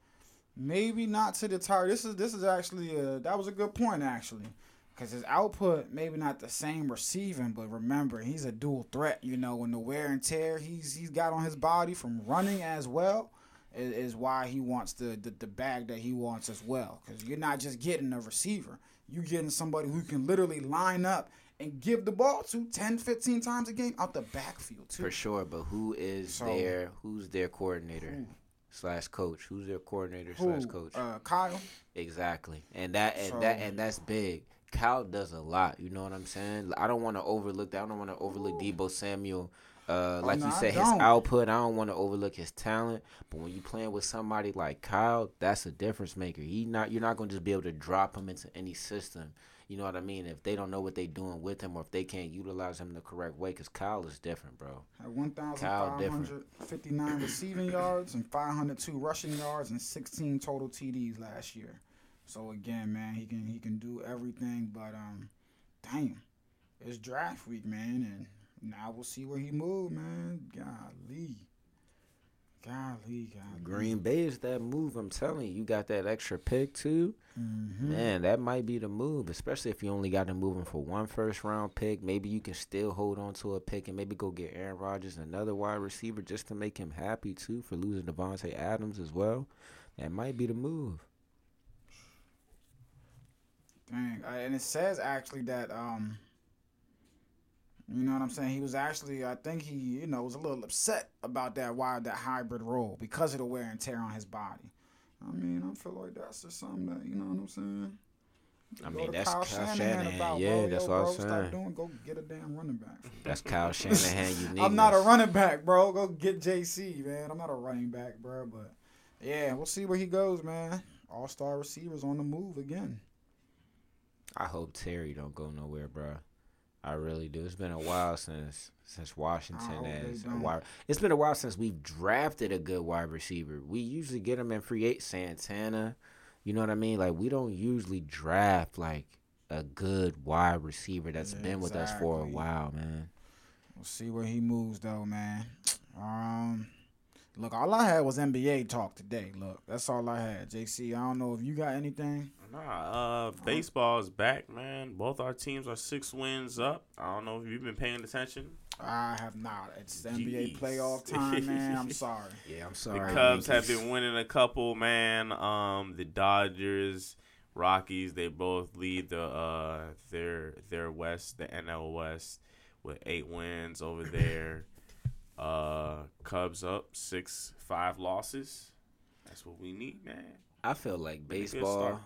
maybe not to the target. This is this is actually a that was a good point actually, because his output maybe not the same receiving, but remember he's a dual threat. You know, when the wear and tear he's he's got on his body from running as well. Is, is why he wants the, the the bag that he wants as well. Because you're not just getting a receiver, you're getting somebody who can literally line up and give the ball to 10, 15 times a game out the backfield too. For sure, but who is So- their who's their coordinator Who? slash coach? Who's their coordinator Who? slash coach? Uh, Kyle. Exactly, and that and that and that's big. Kyle does a lot. You know what I'm saying? I don't want to overlook that. I don't want to overlook Deebo Samuel. Uh, like no, you said, his output. I don't want to overlook his talent. But when you playing with somebody like Kyle, that's a difference maker. He not you're not gonna just be able to drop him into any system. You know what I mean? If they don't know what they're doing with him, or if they can't utilize him the correct way, because Kyle is different, bro. Had 1,559 receiving yards and 502 rushing yards and 16 total TDs last year. So again, man, he can he can do everything. But um, damn, it's draft week, man, and now we'll see where he move, man. Golly, golly, golly. Green Bay is that move. I'm telling you, you got that extra pick too. Mhm. Man, that might be the move, especially if you only got to move him for one first round pick. Maybe you can still hold on to a pick and maybe go get Aaron Rodgers, another wide receiver, just to make him happy too for losing Davante Adams as well. That might be the move. Dang, and it says actually that um, you know what I'm saying. He was actually, I think he, you know, was a little upset about that wide, that hybrid role because of the wear and tear on his body. I mean, I feel like that's just something that you know what I'm saying. I mean, that's Kyle Kyle Shanahan. Yeah, bro. that's Yo, what I bro, was Stop saying. doing, go get a damn running back. That's Kyle Shanahan unique. I'm not a running back, bro. Go get JC, man. I'm not a running back, bro. But yeah, we'll see where he goes, man. All star receivers on the move again. I hope Terry don't go nowhere, bro. I really do. It's been a while since since Washington has wide. It's been a while since we've drafted a good wide receiver. We usually get them in free eight Santana. You know what I mean? Like we don't usually draft like a good wide receiver that's Yeah, been with us for a while, man. We'll see where he moves though, man. Um, look, all I had was NBA talk today. Look, that's all I had. JC, I don't know if you got anything. Nah, uh, baseball is back, man. Both our teams are six wins up. I don't know if you've been paying attention. I have not. It's the NBA Jeez. playoff time, man. I'm sorry. Yeah, I'm sorry. The sorry. Cubs have been winning a couple, man. Um, the Dodgers, Rockies, they both lead the uh their their West, the NL West, with eight wins over there. uh, Cubs up six, five losses. That's what we need, man. I feel like Been good baseball.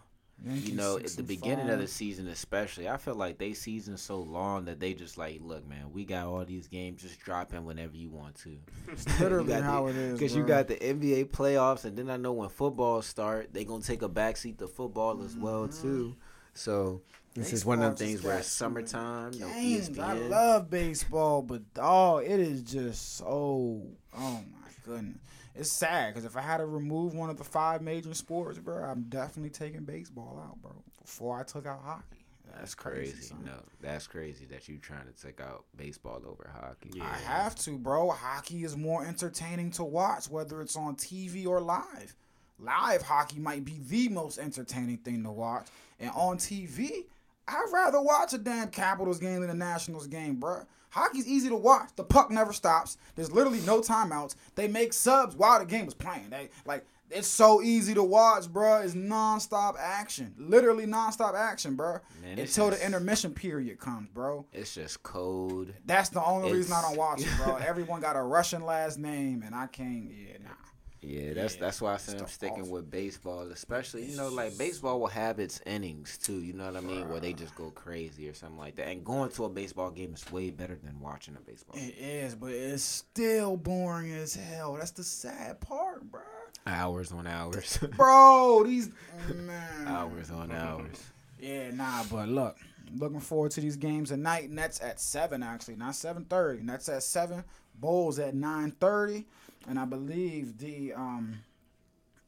Start. You know, at the and beginning of the season, especially, I feel like they season so long that they just like, look, man, we got all these games. Just drop in whenever you want to. literally how the- it is. Because you got the NBA playoffs, and then I know when football start, they gonna take a backseat to football as mm-hmm. well too. So this is one of them Baseball things where it's summertime. No E games. I love baseball, but dog, it is just so. Oh my goodness, it's sad because if I had to remove one of the five major sports, bro, I'm definitely taking baseball out, bro. Before I took out hockey. That's crazy. son. No, that's crazy that you trying to take out baseball over hockey. Yeah. I have to, bro. Hockey is more entertaining to watch, whether it's on TV or live. Live hockey might be the most entertaining thing to watch, and on TV, I'd rather watch a damn Capitals game than a Nationals game, bro. Hockey's easy to watch. The puck never stops. There's literally no timeouts. They make subs while the game is playing. They like it's so easy to watch, bro. It's nonstop action, literally nonstop action, bro. Man, it's Until the intermission period comes, bro. It's just cold. That's the only reason I don't watch it, bro. Everyone got a Russian last name, and I can't. Yeah, nah. Yeah, that's Yeah. that's why I said I'm sticking off. with baseball, especially you know like baseball will have its innings too. You know what I mean, where they just go crazy or something like that. And going to a baseball game is way better than watching a baseball. game. It is, but it's still boring as hell. That's the sad part, bro. Hours on hours, Bro, these man. hours on hours. Yeah, nah, but look, looking forward to these games tonight. Nets at seven, actually, not seven thirty. Nets at seven. Bulls at nine thirty, and I believe the um,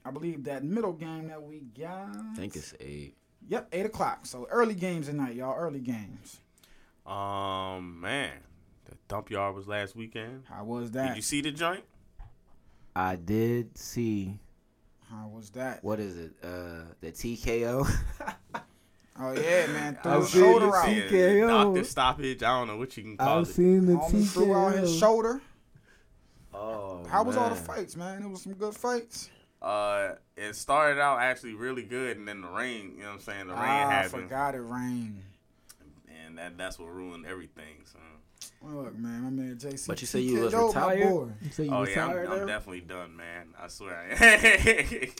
I believe that middle game that we got. I think it's eight. Yep, eight o'clock. So early games tonight, y'all. Early games. Um, man, the dump yard was last weekend. How was that? Did you see the joint? I did see How was that? what is it? Uh, the TKO. Oh yeah, man, threw I've his shoulder it, out. TKO. Doctor stoppage. I don't know what you can call it. I've seen the Homie threw out his shoulder. How was all the fights, man? It was some good fights. Uh, it started out actually really good, and then the rain. You know what I'm saying? The rain ah, I forgot it rained. and that that's what ruined everything. So. Look, man, my man JC. But you say you was retired? You say you Oh yeah, I'm, I'm definitely done, man. I swear.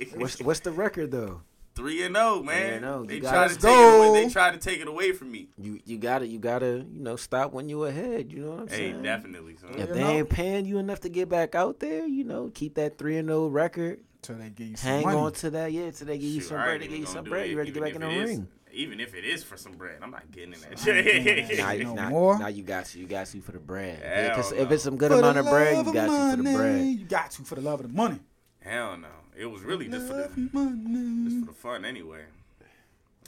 What's what's the record though? Three and zero, man. 3-0. They You tried gotta take go. it away. They tried to take it away from me. You you gotta you gotta you know stop when you're ahead. You know what I'm Hey, saying? Hey, definitely. Son. If You they know? ain't paying you enough to get back out there, you know, keep that three and zero record. Till they give you some Hang money. on to that, yeah. Till they give you Shoot, some bread, ain't they give you some bread. it, You ready to get back in the it is- ring? Even if it is for some bread, I'm not getting in that I ain't doing shit. that. Now, you, no now, more. now you got you, you got to for the bread. Hell Because no. if it's some good For amount of bread, you got to for the bread. You got to for the love of the money. Hell no. It was really just for Love the just for the fun anyway.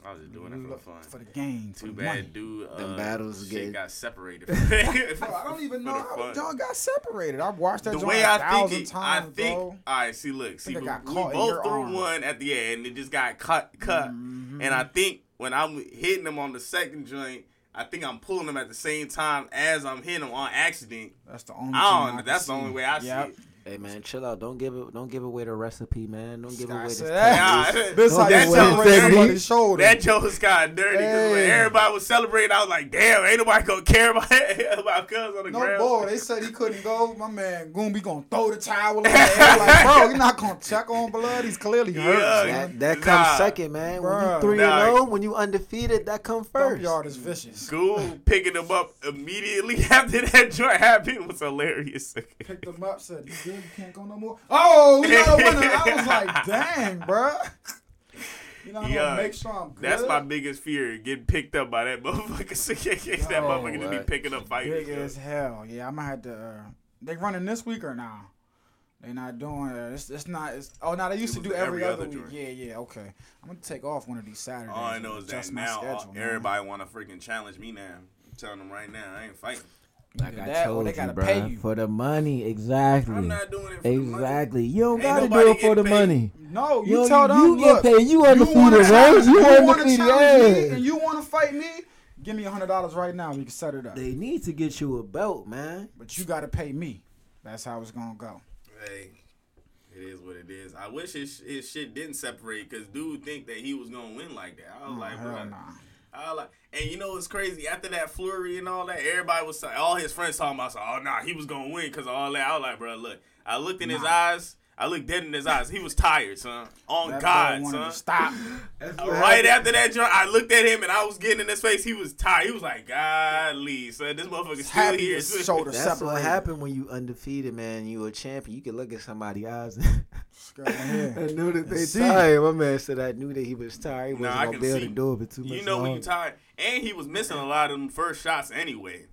I was just doing it for the fun. For the game. For Too the money. bad, dude. Uh, Them battles shit get- got separated. Bro, I don't even know the how fun. John got separated. I've watched that the way a I thousand think, it, I think. bro. All right, see, look, see, we, got we both your threw arm. one at the end. It just got cut, cut, Mm-hmm. and I think when I'm hitting them on the second joint, I think I'm pulling them at the same time as I'm hitting them on accident. That's the only. I don't. can That's the see. only way I Yep. see it. Hey man, chill out. Don't give it. Don't give away the recipe, man. Don't give I away this. said technique. that. Nah, This how that you joke- separate that- shoulder. That joke got dirty because Hey. everybody was celebrating. I was like, "Damn, ain't nobody gonna care about about cuz on the No ground." boy, they said he couldn't go. My man Goomby gonna throw the towel in the air. Like, bro, you're not gonna check on blood. He's clearly hurt. Yeah. That, that Nah. comes second, man. When you three Nah. and zero, when you undefeated, that come Dump first. yard is vicious. School picking them up immediately after that joint happened was hilarious. Picked him up, said, "You can't go no more." Oh, we got a winner. I was like, "Dang, bro." You know, I'm Yeah, make sure I'm good. That's my biggest fear: getting picked up by that motherfucker. that Yo, motherfucker to be picking up fighters. big as hell. Yeah, I'm gonna have to. Uh, they running this week or now? They not doing it. It's, it's not. It's, oh, no, they used to do every, every other other week. Yeah, yeah. Okay, I'm gonna take off one of these Saturdays. All I know is that now all- schedule, man. everybody want to freaking challenge me now. I'm telling them right now, I ain't fighting. Like Either I that told they you, bro. pay you. For the money, exactly. I'm not doing it for the money. Exactly. You don't Ain't gotta do it for the paid. money. No, you, You, tell them. you look, get paid. You you wanna undefeated, bro. You you wanna undefeated. challenge me Yeah. and you want to fight me? Give me a hundred dollars right now. We can set it up. They need to get you a belt, man. But you got to pay me. That's how it's gonna go. Hey, it is what it is. I wish his, his shit didn't separate because dude think that he was gonna win like that. I was Oh, like, hell bro. nah. I like, and you know what's crazy? After that flurry and all that, everybody was all his friends talking about, So, oh nah, he was gonna win because of all that. I was like, bro, look, I looked in his eyes. I looked dead in his eyes. He was tired, son. On That God, son. to stop. Right after that joint, I looked at him and I was getting in his face. He was tired. He was like, "Golly, son, this motherfucker's still Happy here." his shoulder That's separated. what happened when you undefeated, man. You a champion. You can look at somebody's eyes. Go ahead. I knew that they See. tired. My man said I knew that he was tired. He wasn't I gonna can be able see. to do it for too much You know when you longer. tired, and he was missing a lot of them first shots anyway.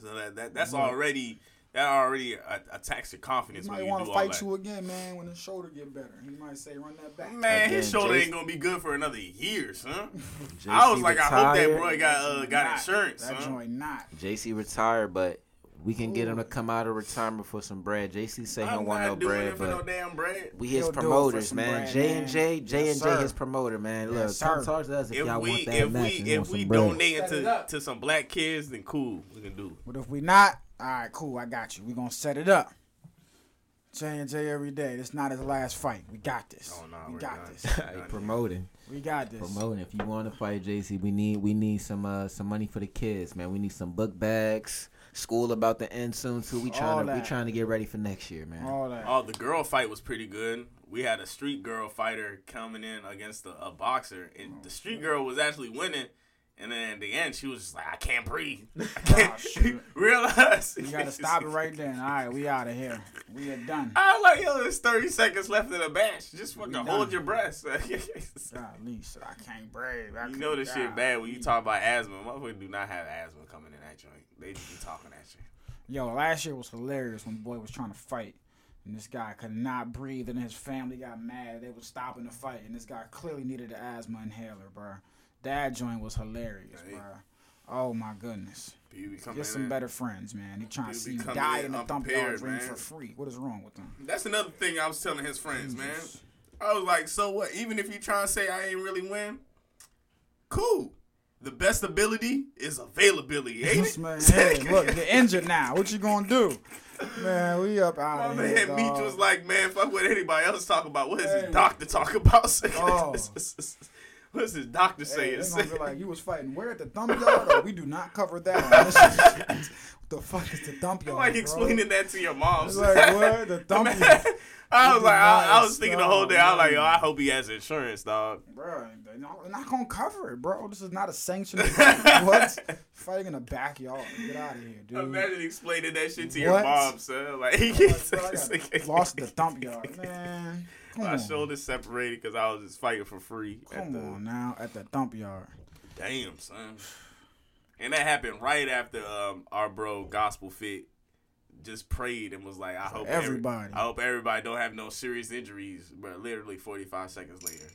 So that, that that's already that already attacks your confidence He when might want to fight you again, man, when his shoulder get better. He might say, "Run that back." Man, his shoulder Jason- ain't gonna be good for another year, son. JC I was like, I hope that retired. boy got uh, got Not. insurance, That son. joint not. JC retired, but we can get him to come out of retirement for some bread. JC say he I'm don't want no bread, it for no but damn bread. we He'll his do it for promoters, man. bread, J and J, J and J, his promoter, man. Yes, Look, come sir. talk to us if, If y'all we want that if match we if we donate it to to some black kids, then cool, we can do. it. But if we not, all right, cool. I got you. We're gonna set it up. J and J every day. This not his last fight. We got this. Oh, no, we got done. this. Hey, promoting, We got this. promoting. If you want to fight JC, we need we need some uh some money for the kids, man. We need some book bags, School about to end soon too. We All trying to we trying to get ready for next year, man. All that. Oh, the girl fight was pretty good. We had a street girl fighter coming in against a, a boxer, and the street girl was actually winning. And then at the end, she was just like, "I can't breathe. I can't oh, shoot. realize." You gotta stop it right then. All right, we out of here. We are done. I was like, "Yo, there's 30 seconds left in the match. Just fucking hold your breath." Golly, so I can't breathe. I you know this shit bad when you talk about asthma. Motherfuckers do not have asthma coming in that joint. They just be talking at you. Yo, last year was hilarious when boy was trying to fight. And this guy could not breathe, and his family got mad. They were stopping the fight, and this guy clearly needed an asthma inhaler, bro. That joint was hilarious, bro. Oh my goodness. People be coming Get some in. better friends, man. He trying to see you die in the thump yard ring for free. What is wrong with them? That's another thing I was telling his friends, man. I was like, so what? Even if you trying to say I ain't really win, cool. The best ability is availability, ain't it? man, hey, look, you're injured now. What you gonna do? Man, we up My out of here. man Meach was like, man, fuck what anybody else talk about. What is Hey. his doctor talk about? Oh. what does his doctor Hey, say? they gonna be like, you was fighting where at the thump yard? Oh, we do not cover that. on this shit. what the fuck is the thump yard? like explaining that to your mom. Like what the Man, yard, I was like, I, I was thinking the whole day. I was like, yo. I hope he has insurance, dog. bro. They're not, gonna cover it, bro. This is not a sanctioned what? Fighting in the backyard. Get out of here, dude. Imagine explaining that shit to your mom, son. Like, Like, bro, lost the thump yard, man. My on, shoulders separated because I was just fighting for free. at come the, on now at the dump yard. Damn, son. And that happened right after um, our bro Gospel Fit just prayed and was like, "I hope every- everybody. I hope everybody don't have no serious injuries." But literally 45 seconds later,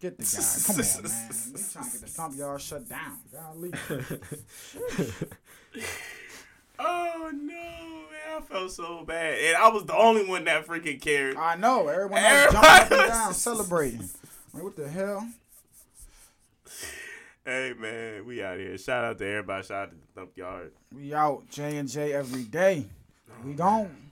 Get the guy. Come on, man. We trying to get the thump yard shut down. Golly. oh no, man, I felt so bad, and I was the only one that freaking cared. I know. Everyone else jumping up and was- down, celebrating. Like, what the hell? Hey man, we out here. Shout out to everybody. Shout out to the Thump Yard. We out J and J every day. We oh, gone.